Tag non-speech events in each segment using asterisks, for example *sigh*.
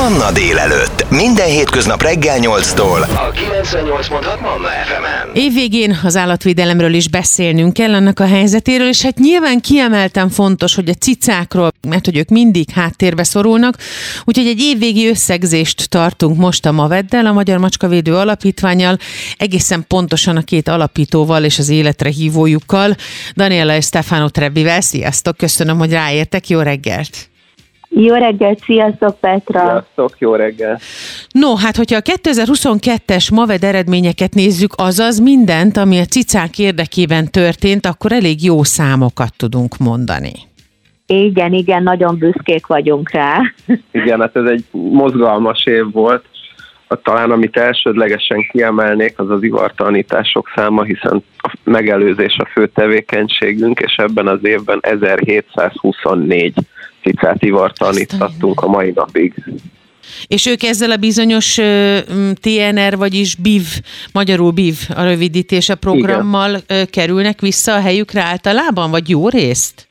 Manna délelőtt. Minden hétköznap reggel 8-tól. A 98.6 Manna FM-en. Évvégén az állatvédelemről is beszélnünk kell, annak a helyzetéről, és hát nyilván kiemelten fontos, hogy a cicákról, mert hogy ők mindig háttérbe szorulnak, úgyhogy egy évvégi összegzést tartunk most a Maveddel, a Magyar Macskavédő Alapítványal, egészen pontosan a két alapítóval és az életre hívójukkal, Daniela és Stefano Trebbivel. Sziasztok, köszönöm, hogy ráértek, jó reggelt! Jó reggelt, sziasztok Petra! Sziasztok, jó reggel! No, hát hogyha a 2022-es MAVED eredményeket nézzük, azaz mindent, ami a cicák érdekében történt, akkor elég jó számokat tudunk mondani. Igen, igen, nagyon büszkék vagyunk rá. *laughs* Igen, hát ez egy mozgalmas év volt. Talán amit elsődlegesen kiemelnék, az az ivartalanítások száma, hiszen a megelőzés a fő tevékenységünk, és ebben az évben 1724 cicát ivartalanítottunk a mai napig. És ők ezzel a bizonyos TNR, vagyis BIV, magyarul BIV a rövidítése programmal Igen. kerülnek vissza a helyükre általában, vagy jó részt?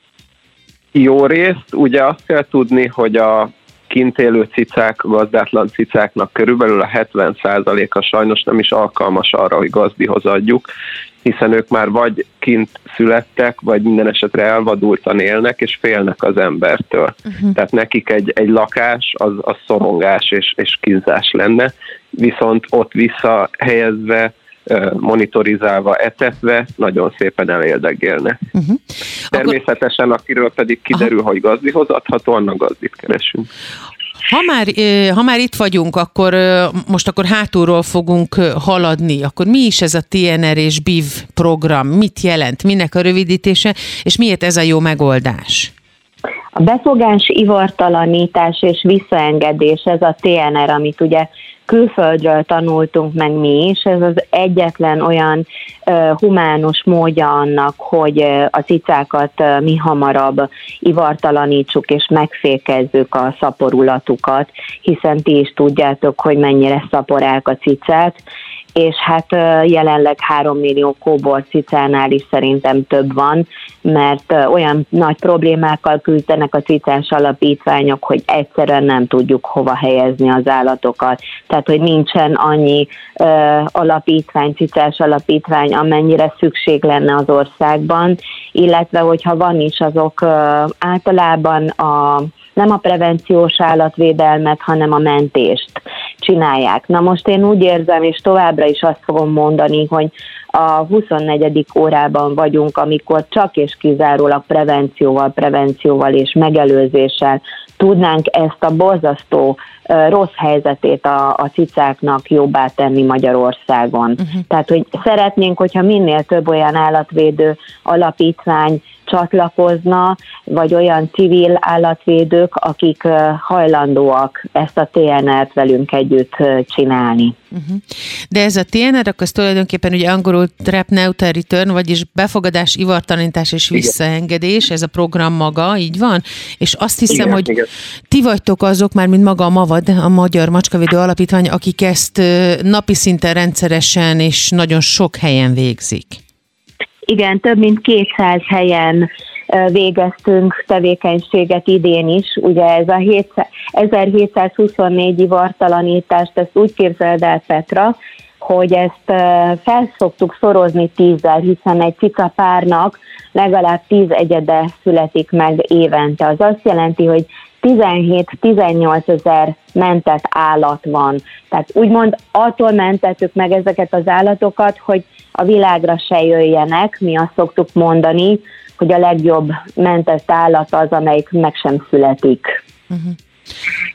Jó részt, ugye azt kell tudni, hogy a kint élő cicák, gazdátlan cicáknak körülbelül a 70%-a sajnos nem is alkalmas arra, hogy gazdihoz adjuk, hiszen ők már vagy kint születtek, vagy minden esetre elvadultan élnek, és félnek az embertől. Uh-huh. Tehát nekik egy, egy lakás az, az szorongás és, és kizás lenne, viszont ott visszahelyezve monitorizálva, etetve, nagyon szépen eléldegélnek. Uh-huh. Természetesen, akiről pedig kiderül, Aha. hogy gazdihoz adható, annak gazdit keresünk. Ha már, ha már itt vagyunk, akkor most akkor hátulról fogunk haladni, akkor mi is ez a TNR és BIV program? Mit jelent? Minek a rövidítése? És miért ez a jó megoldás? A befogás, ivartalanítás és visszaengedés, ez a TNR, amit ugye külföldről tanultunk meg mi is, ez az egyetlen olyan uh, humánus módja annak, hogy a uh, mi hamarabb ivartalanítsuk és megfékezzük a szaporulatukat, hiszen ti is tudjátok, hogy mennyire szaporák a cicák, és hát jelenleg 3 millió kóbor cicánál is szerintem több van, mert olyan nagy problémákkal küzdenek a cicás alapítványok, hogy egyszerűen nem tudjuk hova helyezni az állatokat. Tehát, hogy nincsen annyi alapítvány, cicás alapítvány, amennyire szükség lenne az országban, illetve hogyha van is, azok általában a nem a prevenciós állatvédelmet, hanem a mentést csinálják. Na most én úgy érzem, és továbbra is azt fogom mondani, hogy a 24. órában vagyunk, amikor csak és kizárólag prevencióval, prevencióval és megelőzéssel tudnánk ezt a borzasztó rossz helyzetét a, a cicáknak jobbá tenni Magyarországon. Uh-huh. Tehát, hogy szeretnénk, hogyha minél több olyan állatvédő alapítvány csatlakozna, vagy olyan civil állatvédők, akik hajlandóak ezt a TNR-t velünk együtt csinálni. Uh-huh. De ez a TNR, akkor ez tulajdonképpen ugye angolul Trap Neuter Return, vagyis befogadás, ivartalanítás és visszaengedés, ez a program maga, így van? És azt hiszem, igen, hogy igen. ti vagytok azok, már mint maga a MAVAD, a Magyar Macskavédő Alapítvány, akik ezt napi szinten rendszeresen és nagyon sok helyen végzik. Igen, több mint 200 helyen végeztünk tevékenységet idén is. Ugye ez a 1724 ivartalanítást, ezt úgy képzeld el Petra, hogy ezt felszoktuk szorozni tízzel, hiszen egy cica párnak legalább tíz egyede születik meg évente. Az azt jelenti, hogy 17-18 ezer mentett állat van. Tehát úgymond attól mentettük meg ezeket az állatokat, hogy a világra se jöjjenek, mi azt szoktuk mondani, hogy a legjobb mentett állat az, amelyik meg sem születik. Uh-huh.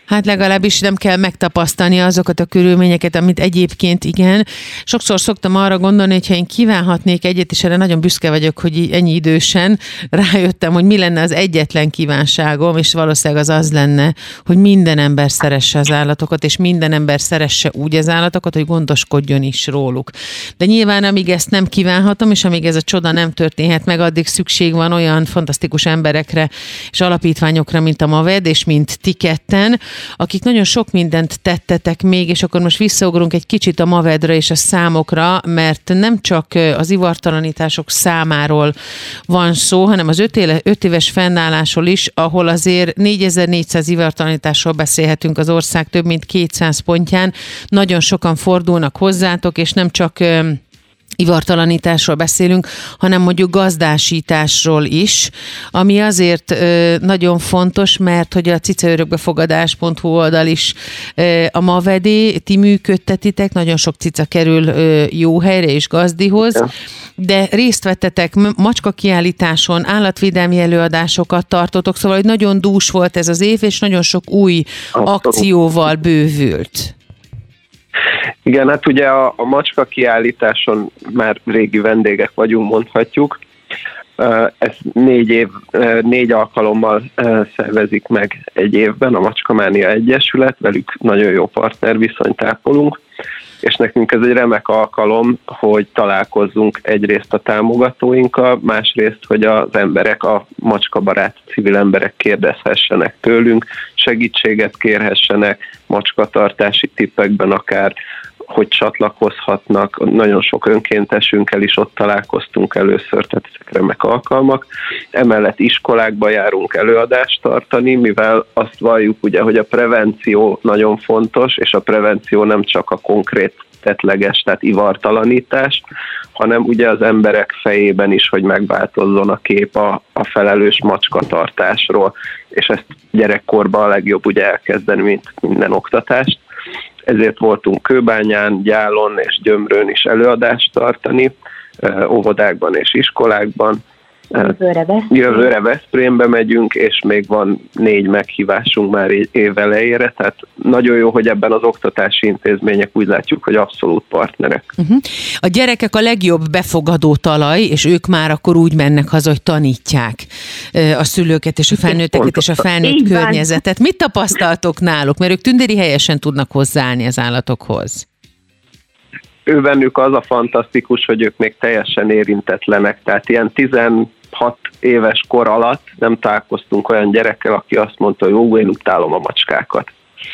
Hát legalábbis nem kell megtapasztalni azokat a körülményeket, amit egyébként igen. Sokszor szoktam arra gondolni, hogy ha én kívánhatnék egyet, és erre nagyon büszke vagyok, hogy ennyi idősen *laughs* rájöttem, hogy mi lenne az egyetlen kívánságom, és valószínűleg az az lenne, hogy minden ember szeresse az állatokat, és minden ember szeresse úgy az állatokat, hogy gondoskodjon is róluk. De nyilván, amíg ezt nem kívánhatom, és amíg ez a csoda nem történhet meg, addig szükség van olyan fantasztikus emberekre és alapítványokra, mint a MAVED, és mint ti ketten, akik nagyon sok mindent tettetek még, és akkor most visszaugrunk egy kicsit a Mavedra és a számokra, mert nem csak az ivartalanítások számáról van szó, hanem az öt, éle, öt éves fennállásról is, ahol azért 4400 ivartalanításról beszélhetünk az ország több mint 200 pontján. Nagyon sokan fordulnak hozzátok, és nem csak ivartalanításról beszélünk, hanem mondjuk gazdásításról is, ami azért ö, nagyon fontos, mert hogy a cicaörökbefogadás.hu oldal is ö, a Mavedi, ti működtetitek, nagyon sok cica kerül ö, jó helyre és gazdihoz, de részt vettetek macska kiállításon, állatvédelmi előadásokat tartotok, szóval hogy nagyon dús volt ez az év, és nagyon sok új akcióval bővült. Igen, hát ugye a, a macska kiállításon már régi vendégek vagyunk, mondhatjuk. Ez négy, év, négy alkalommal szervezik meg egy évben a Macskamánia Egyesület, velük nagyon jó partner viszonyt ápolunk, és nekünk ez egy remek alkalom, hogy találkozzunk egyrészt a támogatóinkkal, másrészt, hogy az emberek, a macskabarát civil emberek kérdezhessenek tőlünk, segítséget kérhessenek, macskatartási tippekben akár hogy csatlakozhatnak, nagyon sok önkéntesünkkel is ott találkoztunk először, tehát ezek remek alkalmak. Emellett iskolákba járunk előadást tartani, mivel azt valljuk ugye, hogy a prevenció nagyon fontos, és a prevenció nem csak a konkrét tetleges, tehát ivartalanítás, hanem ugye az emberek fejében is, hogy megváltozzon a kép a, a felelős macskatartásról, és ezt gyerekkorban a legjobb ugye elkezdeni, mint minden oktatást ezért voltunk Kőbányán, Gyálon és Gyömrőn is előadást tartani, óvodákban és iskolákban, Jövőre Veszprém. Jövőre Veszprémbe megyünk, és még van négy meghívásunk már év elejére, tehát nagyon jó, hogy ebben az oktatási intézmények úgy látjuk, hogy abszolút partnerek. Uh-huh. A gyerekek a legjobb befogadó talaj, és ők már akkor úgy mennek haza, hogy tanítják a szülőket és a felnőtteket és a felnőtt környezetet. Mit tapasztaltok náluk? Mert ők tündéri helyesen tudnak hozzáállni az állatokhoz ő bennük az a fantasztikus, hogy ők még teljesen érintetlenek, tehát ilyen 16 éves kor alatt nem találkoztunk olyan gyerekkel, aki azt mondta, hogy jó, én utálom a macskákat.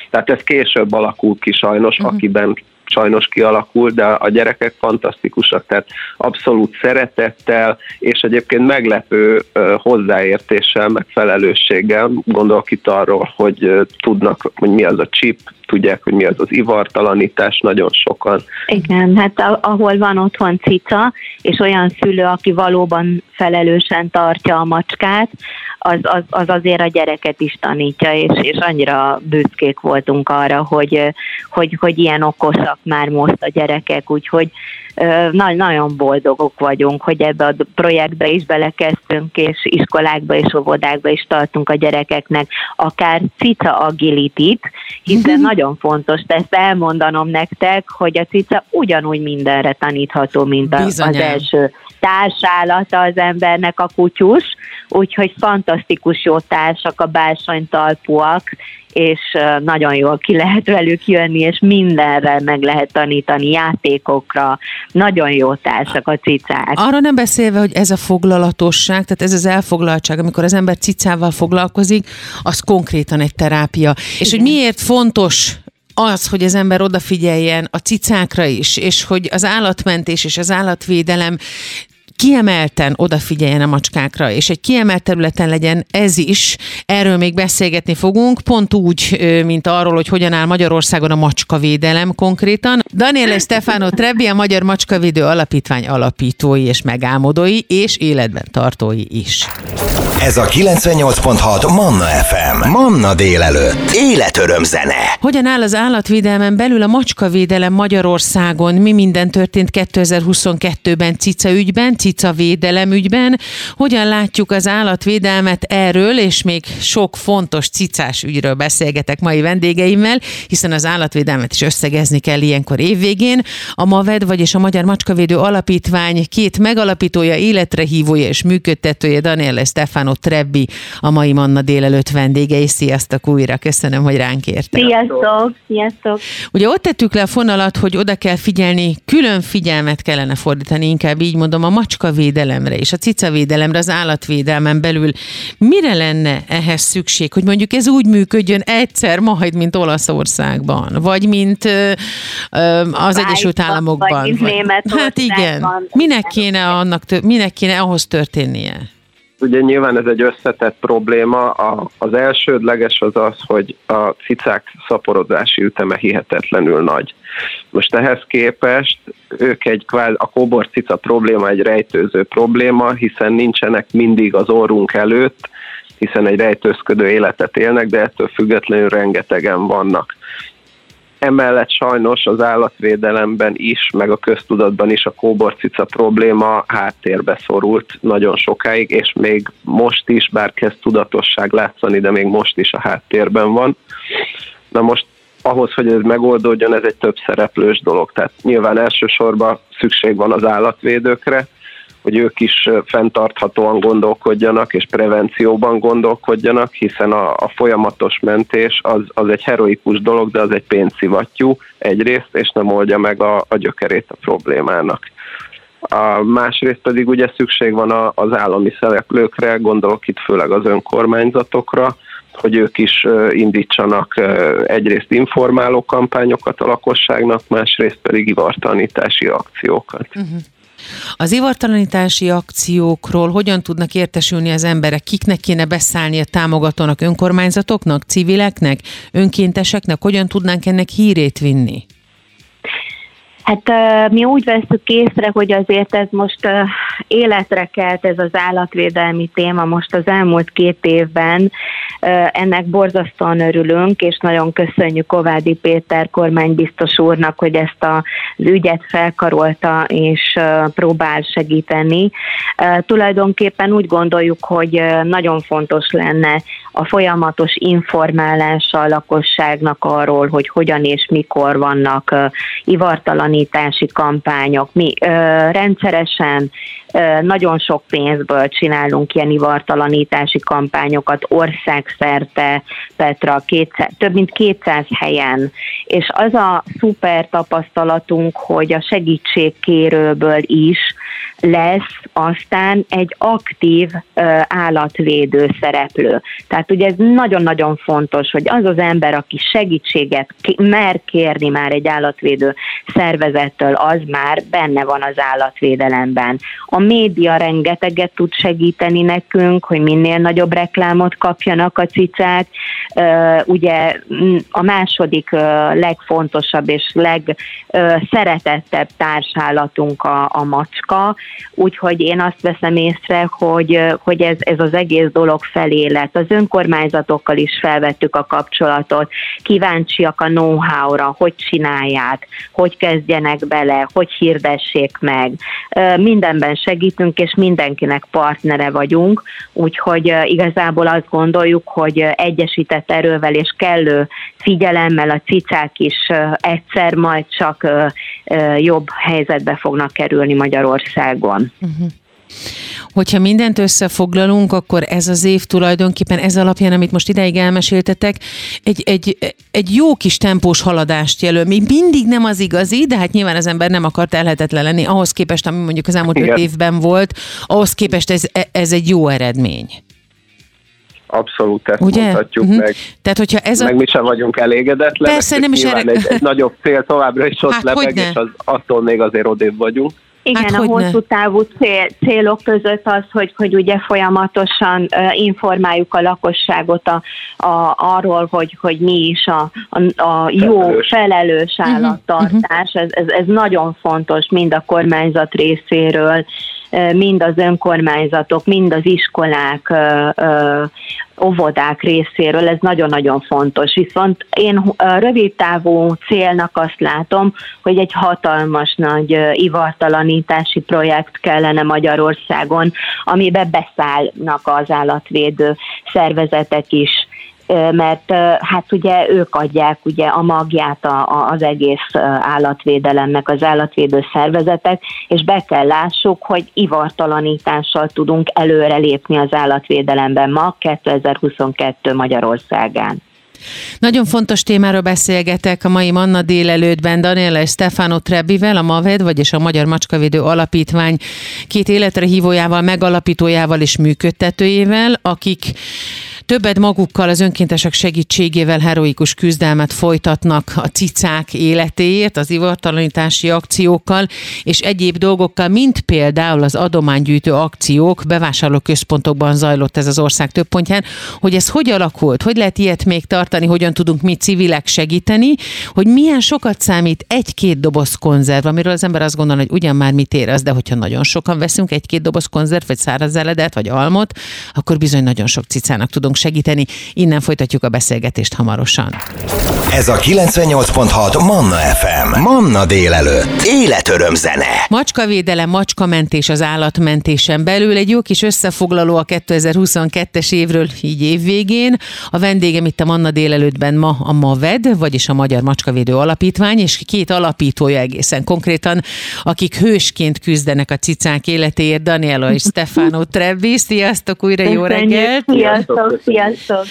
Tehát ez később alakul ki sajnos, uh-huh. akiben sajnos kialakul, de a gyerekek fantasztikusak, tehát abszolút szeretettel, és egyébként meglepő hozzáértéssel, meg felelősséggel, gondolok itt arról, hogy tudnak, hogy mi az a chip, tudják, hogy mi az az ivartalanítás, nagyon sokan. Igen, hát ahol van otthon cica, és olyan szülő, aki valóban felelősen tartja a macskát, az, az, az azért a gyereket is tanítja, és, és annyira büszkék voltunk arra, hogy, hogy, hogy ilyen okosak már most a gyerekek, úgyhogy nagy, nagyon boldogok vagyunk, hogy ebbe a projektbe is belekezdtünk, és iskolákba és óvodákba is tartunk a gyerekeknek akár cica agilitit, hiszen mm-hmm. nagyon fontos ezt elmondanom nektek, hogy a cica ugyanúgy mindenre tanítható, mint az első társállata az embernek a kutyus, úgyhogy fantasztikus jó társak a bársonytalpúak, és nagyon jól ki lehet velük jönni, és mindenre meg lehet tanítani, játékokra, nagyon jó társak a cicák. Arra nem beszélve, hogy ez a foglalatosság, tehát ez az elfoglaltság, amikor az ember cicával foglalkozik, az konkrétan egy terápia. Igen. És hogy miért fontos az, hogy az ember odafigyeljen a cicákra is, és hogy az állatmentés és az állatvédelem kiemelten odafigyeljen a macskákra, és egy kiemelt területen legyen ez is. Erről még beszélgetni fogunk, pont úgy, mint arról, hogy hogyan áll Magyarországon a macskavédelem konkrétan. Daniele Stefano Trebbi, a Magyar Macskavédő Alapítvány alapítói és megálmodói, és életben tartói is. Ez a 98.6 Manna FM. Manna délelőtt. Életöröm zene. Hogyan áll az állatvédelmen belül a macskavédelem Magyarországon? Mi minden történt 2022-ben cica ügyben, cica védelem ügyben? Hogyan látjuk az állatvédelmet erről, és még sok fontos cicás ügyről beszélgetek mai vendégeimmel, hiszen az állatvédelmet is összegezni kell ilyenkor évvégén. A MAVED, vagyis a Magyar Macskavédő Alapítvány két megalapítója, életre hívója és működtetője Daniele Stefano Stefano Trebbi, a mai Manna délelőtt vendége, és sziasztok újra, köszönöm, hogy ránk értek. Sziasztok, sziasztok. Ugye ott tettük le a fonalat, hogy oda kell figyelni, külön figyelmet kellene fordítani, inkább így mondom, a macskavédelemre és a cicavédelemre, az állatvédelmen belül. Mire lenne ehhez szükség, hogy mondjuk ez úgy működjön egyszer majd, mint Olaszországban, vagy mint ö, ö, az Egyesült Államokban? vagy mint Németországban. Hát igen. Minek kéne, annak, minek kéne ahhoz történnie? Ugye nyilván ez egy összetett probléma. A, az elsődleges az az, hogy a cicák szaporodási üteme hihetetlenül nagy. Most ehhez képest ők egy kvázi, a kóbor cica probléma egy rejtőző probléma, hiszen nincsenek mindig az orrunk előtt, hiszen egy rejtőzködő életet élnek, de ettől függetlenül rengetegen vannak. Emellett sajnos az állatvédelemben is, meg a köztudatban is a kóborcica probléma háttérbe szorult nagyon sokáig, és még most is, bár kezd tudatosság látszani, de még most is a háttérben van. Na most ahhoz, hogy ez megoldódjon, ez egy több szereplős dolog. Tehát nyilván elsősorban szükség van az állatvédőkre, hogy ők is fenntarthatóan gondolkodjanak, és prevencióban gondolkodjanak, hiszen a, a folyamatos mentés az, az egy heroikus dolog, de az egy pénzszivattyú egyrészt, és nem oldja meg a, a gyökerét a problémának. A másrészt pedig ugye szükség van a, az állami szereplőkre, gondolok itt főleg az önkormányzatokra, hogy ők is indítsanak egyrészt informáló kampányokat a lakosságnak, másrészt pedig ivartalanítási akciókat. Uh-huh. Az ivartalanítási akciókról hogyan tudnak értesülni az emberek? Kiknek kéne beszállni a támogatónak, önkormányzatoknak, civileknek, önkénteseknek? Hogyan tudnánk ennek hírét vinni? Hát mi úgy veszük észre, hogy azért ez most életre kelt ez az állatvédelmi téma most az elmúlt két évben. Ennek borzasztóan örülünk, és nagyon köszönjük Kovádi Péter kormánybiztos úrnak, hogy ezt az ügyet felkarolta és próbál segíteni. Tulajdonképpen úgy gondoljuk, hogy nagyon fontos lenne a folyamatos informálása a lakosságnak arról, hogy hogyan és mikor vannak ivartalanítási kampányok. Mi rendszeresen nagyon sok pénzből csinálunk ilyen ivartalanítási kampányokat országszerte, Petra, kétszer, több mint 200 helyen. És az a szuper tapasztalatunk, hogy a segítségkérőből is lesz aztán egy aktív állatvédő szereplő. Tehát ugye ez nagyon-nagyon fontos, hogy az az ember, aki segítséget mer kérni már egy állatvédő szervezettől, az már benne van az állatvédelemben. A média rengeteget tud segíteni nekünk, hogy minél nagyobb reklámot kapjanak a cicák. Ugye a második legfontosabb és legszeretettebb társállatunk a, a macska, úgyhogy én azt veszem észre, hogy, hogy ez, ez az egész dolog felé lett. Az önkormányzatokkal is felvettük a kapcsolatot, kíváncsiak a know-how-ra, hogy csinálják, hogy kezdjenek bele, hogy hirdessék meg. Mindenben segítünk, és mindenkinek partnere vagyunk, úgyhogy igazából azt gondoljuk, hogy egyesített erővel és kellő figyelemmel a cicák is egyszer majd csak jobb helyzetbe fognak kerülni Magyarországon. Uh-huh. Hogyha mindent összefoglalunk, akkor ez az év tulajdonképpen ez alapján, amit most ideig elmeséltetek, egy, egy, egy jó kis tempós haladást jelöl. Még mindig nem az igazi, de hát nyilván az ember nem akart elhetetlen lenni ahhoz képest, ami mondjuk az elmúlt öt évben volt, ahhoz képest ez, ez egy jó eredmény. Abszolút ezt Ugye? mondhatjuk uh-huh. meg. Tehát, hogyha ez meg a... mi sem vagyunk elégedetlenek. Persze, nem is erre... egy, egy nagyobb cél továbbra is ott hát, lebeg, és az, attól még azért odébb vagyunk. Igen, hát, a hosszú ne? távú cél, célok között az, hogy, hogy ugye folyamatosan uh, informáljuk a lakosságot a, a, arról, hogy, hogy mi is a, a, a jó, felelős, felelős mhm, állattartás. Uh-huh. Ez, ez, ez nagyon fontos mind a kormányzat részéről, mind az önkormányzatok, mind az iskolák, óvodák részéről, ez nagyon-nagyon fontos. Viszont én rövid távú célnak azt látom, hogy egy hatalmas nagy ivartalanítási projekt kellene Magyarországon, amiben beszállnak az állatvédő szervezetek is, mert hát ugye ők adják ugye a magját a, a, az egész állatvédelemnek, az állatvédő szervezetek, és be kell lássuk, hogy ivartalanítással tudunk előrelépni az állatvédelemben ma 2022 Magyarországán. Nagyon fontos témáról beszélgetek a mai Manna délelőttben Daniela és Stefano Trebivel, a MAVED, vagyis a Magyar Macskavédő Alapítvány két életre hívójával, megalapítójával és működtetőjével, akik Többet magukkal az önkéntesek segítségével heroikus küzdelmet folytatnak a cicák életéért, az ivartalanítási akciókkal és egyéb dolgokkal, mint például az adománygyűjtő akciók bevásárlóközpontokban zajlott ez az ország több pontján, hogy ez hogy alakult, hogy lehet ilyet még tartani, hogyan tudunk mi civilek segíteni, hogy milyen sokat számít egy-két doboz konzerv, amiről az ember azt gondol, hogy ugyan már mit ér az, de hogyha nagyon sokan veszünk egy-két doboz konzerv, vagy száraz zeledet, vagy almot, akkor bizony nagyon sok cicának tudunk segíteni. Innen folytatjuk a beszélgetést hamarosan. Ez a 98.6 Manna FM. Manna délelőtt. Életöröm zene. Macskavédelem, macskamentés az állatmentésen belül. Egy jó kis összefoglaló a 2022-es évről, így évvégén. A vendégem itt a Manna délelőttben ma a MAVED, vagyis a Magyar Macskavédő Alapítvány, és két alapítója egészen konkrétan, akik hősként küzdenek a cicák életéért, Daniela és Stefano Trebbi. Sziasztok újra, jó reggelt! Sziasztok, sziasztok!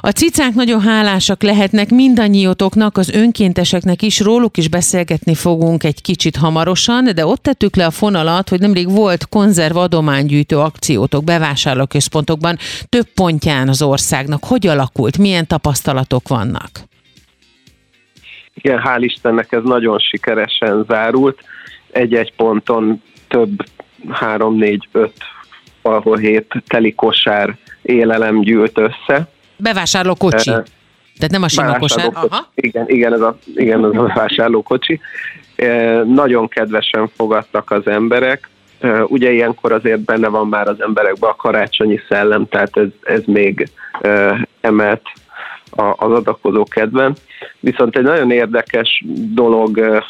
A cicák nagyon hálásak lehetnek mindannyiótoknak, az önkénteseknek is, róluk is beszélgetni fogunk egy kicsit hamarosan, de ott tettük le a fonalat, hogy nemrég volt konzerv adománygyűjtő akciótok bevásárlóközpontokban több pontján az országnak. Hogy alakult? Milyen tapasztalatok vannak? Igen, hál' Istennek ez nagyon sikeresen zárult. Egy-egy ponton több, három, négy, öt, valahol hét teli kosár élelem gyűlt össze. Bevásárló kocsi. Uh, Tehát nem a sima kosár. Aha. Igen, igen, ez a, igen, ez a bevásárlókocsi. Uh, nagyon kedvesen fogadtak az emberek. Uh, ugye ilyenkor azért benne van már az emberekben a karácsonyi szellem, tehát ez, ez még emelt az adakozó kedven. Viszont egy nagyon érdekes dolog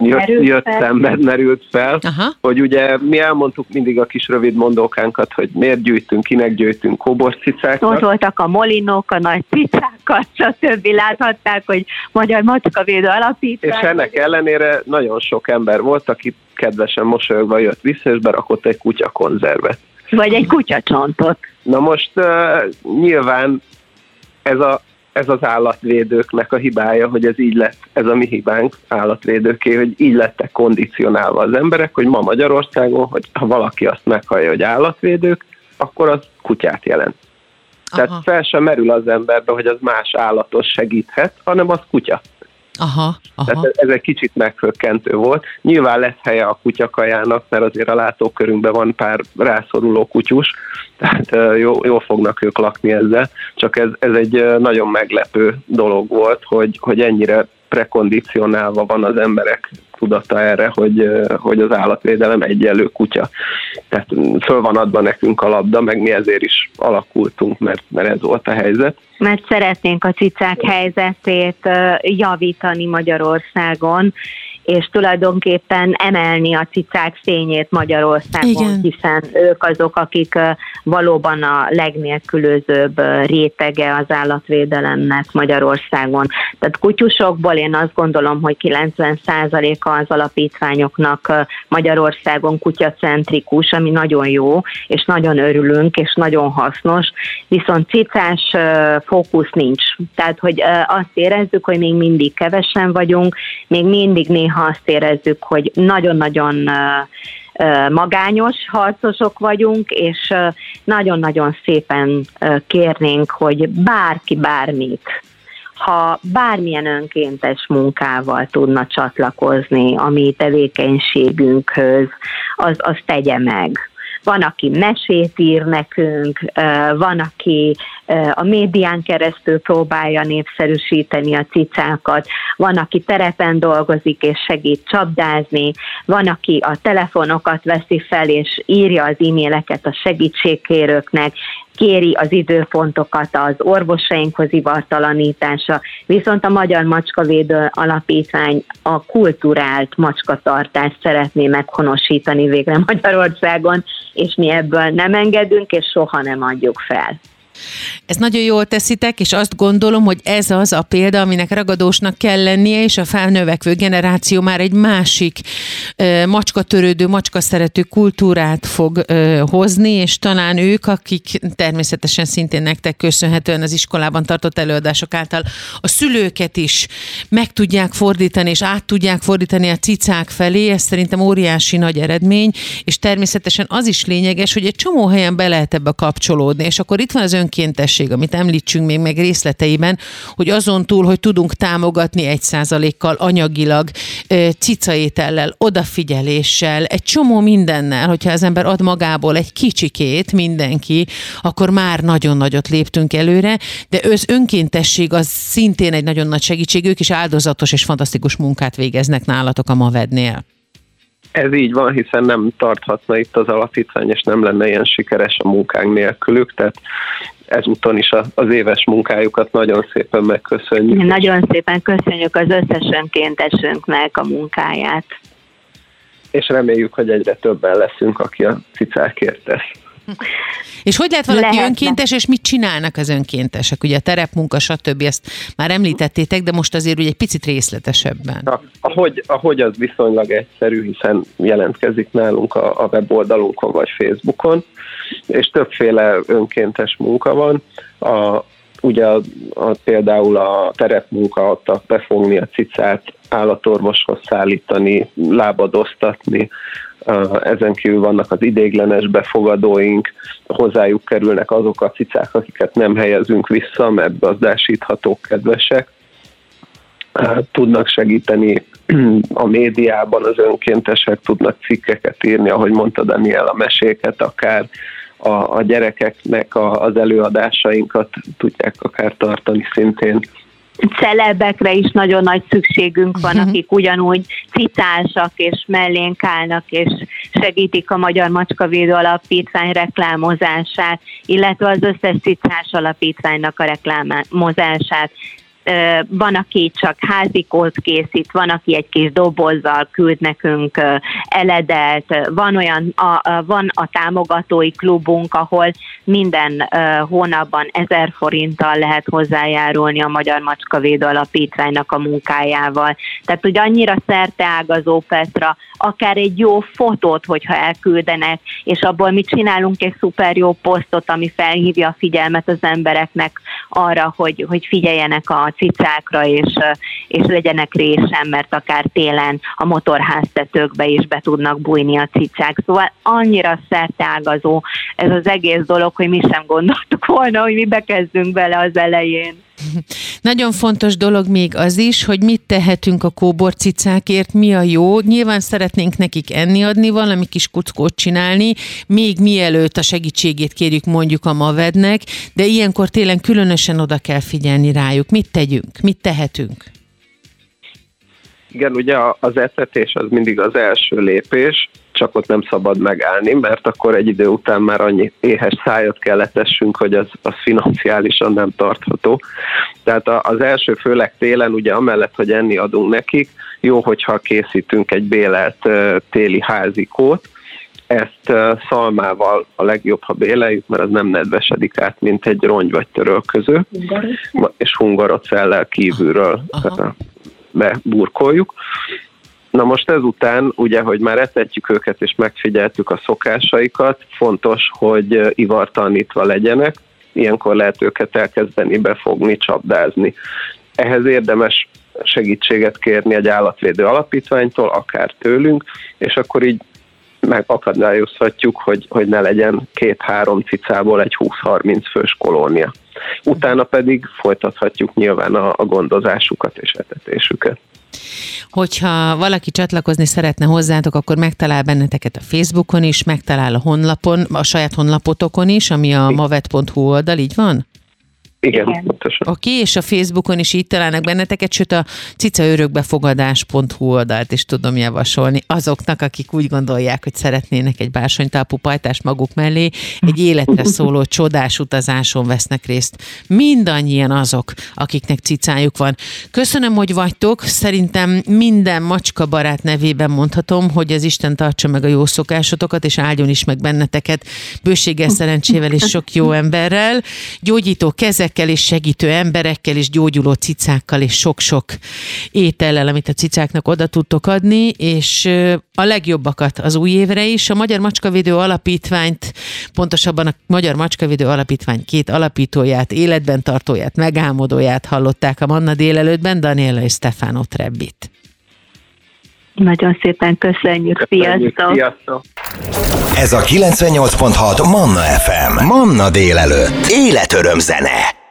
jött, jött szemben, merült fel, Aha. hogy ugye mi elmondtuk mindig a kis rövid mondókánkat, hogy miért gyűjtünk, kinek gyűjtünk koborcicákat. Ott voltak a molinók, a nagy cicákat, stb. láthatták, hogy Magyar Macskavédő Alapítvány. És ennek ellenére nagyon sok ember volt, aki kedvesen mosolyogva jött vissza, és berakott egy kutya konzervet. Vagy egy kutyacsontot. Na most uh, nyilván ez a ez az állatvédőknek a hibája, hogy ez így lett, ez a mi hibánk állatvédőké, hogy így lettek kondicionálva az emberek, hogy ma Magyarországon, hogy ha valaki azt meghallja, hogy állatvédők, akkor az kutyát jelent. Aha. Tehát fel sem merül az emberbe, hogy az más állatos segíthet, hanem az kutya. Aha, aha. Tehát ez egy kicsit megfökkentő volt. Nyilván lesz helye a kutyakajának, mert azért a látókörünkben van pár rászoruló kutyus, tehát jó, jól fognak ők lakni ezzel, csak ez, ez egy nagyon meglepő dolog volt, hogy, hogy ennyire prekondicionálva van az emberek tudata erre, hogy, hogy az állatvédelem egyenlő kutya. Tehát föl van adva nekünk a labda, meg mi ezért is alakultunk, mert, mert ez volt a helyzet. Mert szeretnénk a cicák helyzetét javítani Magyarországon, és tulajdonképpen emelni a cicák fényét Magyarországon, Igen. hiszen ők azok, akik valóban a legnélkülözőbb rétege az állatvédelemnek Magyarországon. Tehát kutyusokból én azt gondolom, hogy 90%-a az alapítványoknak Magyarországon kutyacentrikus, ami nagyon jó, és nagyon örülünk, és nagyon hasznos, viszont cicás fókusz nincs. Tehát, hogy azt érezzük, hogy még mindig kevesen vagyunk, még mindig néha néha azt érezzük, hogy nagyon-nagyon magányos harcosok vagyunk, és nagyon-nagyon szépen kérnénk, hogy bárki bármit, ha bármilyen önkéntes munkával tudna csatlakozni a mi tevékenységünkhöz, az, az tegye meg van, aki mesét ír nekünk, van, aki a médián keresztül próbálja népszerűsíteni a cicákat, van, aki terepen dolgozik és segít csapdázni, van, aki a telefonokat veszi fel és írja az e-maileket a segítségkérőknek, kéri az időpontokat az orvosainkhoz ivartalanítása, viszont a Magyar Macskavédő Alapítvány a kulturált macskatartást szeretné meghonosítani végre Magyarországon, és mi ebből nem engedünk, és soha nem adjuk fel. Ez nagyon jól teszitek, és azt gondolom, hogy ez az a példa, aminek ragadósnak kell lennie, és a felnövekvő generáció már egy másik macska macskatörődő, macska szerető kultúrát fog ö, hozni, és talán ők, akik természetesen szintén nektek köszönhetően az iskolában tartott előadások által a szülőket is meg tudják fordítani, és át tudják fordítani a cicák felé, ez szerintem óriási nagy eredmény, és természetesen az is lényeges, hogy egy csomó helyen be lehet ebbe kapcsolódni, és akkor itt van az önkéntesség, amit említsünk még meg részleteiben, hogy azon túl, hogy tudunk támogatni egy százalékkal anyagilag, cicaétellel, odafigyeléssel, egy csomó mindennel, hogyha az ember ad magából egy kicsikét, mindenki, akkor már nagyon nagyot léptünk előre, de az önkéntesség az szintén egy nagyon nagy segítség, ők is áldozatos és fantasztikus munkát végeznek nálatok a Mavednél. Ez így van, hiszen nem tarthatna itt az alapítvány, és nem lenne ilyen sikeres a munkánk nélkülük, tehát ezúton is az éves munkájukat nagyon szépen megköszönjük. Nagyon szépen köszönjük az összes önkéntesünknek a munkáját. És reméljük, hogy egyre többen leszünk, aki a cicákért tesz. És hogy lehet valaki Lehetne. önkéntes, és mit csinálnak az önkéntesek? Ugye a terepmunka, stb. ezt már említettétek, de most azért ugye egy picit részletesebben. Na, ahogy, ahogy az viszonylag egyszerű, hiszen jelentkezik nálunk a, a weboldalunkon vagy Facebookon, és többféle önkéntes munka van. A, ugye a, a, például a terepmunka, ott a befogni a cicát, állatorvoshoz szállítani, lábadoztatni, ezen kívül vannak az idéglenes befogadóink, hozzájuk kerülnek azok a cicák, akiket nem helyezünk vissza, mert gazdásíthatók, kedvesek. Tudnak segíteni *clears throat* a médiában, az önkéntesek tudnak cikkeket írni, ahogy mondta Daniel, a meséket akár, a, a gyerekeknek a, az előadásainkat tudják akár tartani szintén celebekre is nagyon nagy szükségünk van, uh-huh. akik ugyanúgy cicásak és mellénk állnak, és segítik a Magyar Macskavédő Alapítvány reklámozását, illetve az összes cicás alapítványnak a reklámozását van, aki csak házikót készít, van, aki egy kis dobozzal küld nekünk eledelt, van olyan, a, van a támogatói klubunk, ahol minden hónapban ezer forinttal lehet hozzájárulni a Magyar Macskavédő Alapítványnak a munkájával. Tehát, hogy annyira ágazó Petra, akár egy jó fotót, hogyha elküldenek, és abból mi csinálunk egy szuper jó posztot, ami felhívja a figyelmet az embereknek arra, hogy, hogy figyeljenek a cicákra, és, és legyenek résem, mert akár télen a motorháztetőkbe is be tudnak bújni a cicák. Szóval annyira szerteágazó ez az egész dolog, hogy mi sem gondoltuk volna, hogy mi bekezdünk bele az elején. Nagyon fontos dolog még az is, hogy mit tehetünk a kóborcicákért, mi a jó. Nyilván szeretnénk nekik enni adni, valami kis kuckót csinálni, még mielőtt a segítségét kérjük mondjuk a mavednek, de ilyenkor tényleg különösen oda kell figyelni rájuk. Mit tegyünk? Mit tehetünk? Igen, ugye az etetés az mindig az első lépés, csak ott nem szabad megállni, mert akkor egy idő után már annyi éhes szájat kell letessünk, hogy az, az financiálisan nem tartható. Tehát az első, főleg télen, ugye amellett, hogy enni adunk nekik, jó, hogyha készítünk egy bélelt téli házikót, ezt szalmával a legjobb, ha béleljük, mert az nem nedvesedik át, mint egy rongy vagy törölköző, és hungarocellel kívülről Aha. beburkoljuk. Na most ezután, ugye, hogy már etetjük őket és megfigyeltük a szokásaikat, fontos, hogy ivartalanítva legyenek, ilyenkor lehet őket elkezdeni befogni, csapdázni. Ehhez érdemes segítséget kérni egy állatvédő alapítványtól, akár tőlünk, és akkor így megakadályozhatjuk, hogy, hogy ne legyen két-három cicából egy 20-30 fős kolónia. Utána pedig folytathatjuk nyilván a, a gondozásukat és etetésüket. Hogyha valaki csatlakozni szeretne hozzátok, akkor megtalál benneteket a Facebookon is, megtalál a honlapon, a saját honlapotokon is, ami a mavet.hu oldal, így van? Igen, Igen. pontosan. Oké, okay, és a Facebookon is így találnak benneteket, sőt a cicaörökbefogadás.hu oldalt is tudom javasolni azoknak, akik úgy gondolják, hogy szeretnének egy bársonytalpú pajtást maguk mellé, egy életre szóló *laughs* csodás utazáson vesznek részt. Mindannyian azok, akiknek cicájuk van. Köszönöm, hogy vagytok. Szerintem minden macska barát nevében mondhatom, hogy az Isten tartsa meg a jó szokásotokat, és áldjon is meg benneteket bőséggel, szerencsével és sok jó *laughs* emberrel. Gyógyító kezek gyerekekkel és segítő emberekkel és gyógyuló cicákkal és sok-sok étellel, amit a cicáknak oda tudtok adni, és a legjobbakat az új évre is. A Magyar Macskavédő Alapítványt, pontosabban a Magyar Macskavédő Alapítvány két alapítóját, életben tartóját, megálmodóját hallották a Manna délelőttben, Daniela és Stefano Trebbit. Nagyon szépen köszönjük, köszönjük sziasztok! sziasztok. Ez a 98.6 Manna FM. Manna délelőtt. Életöröm zene.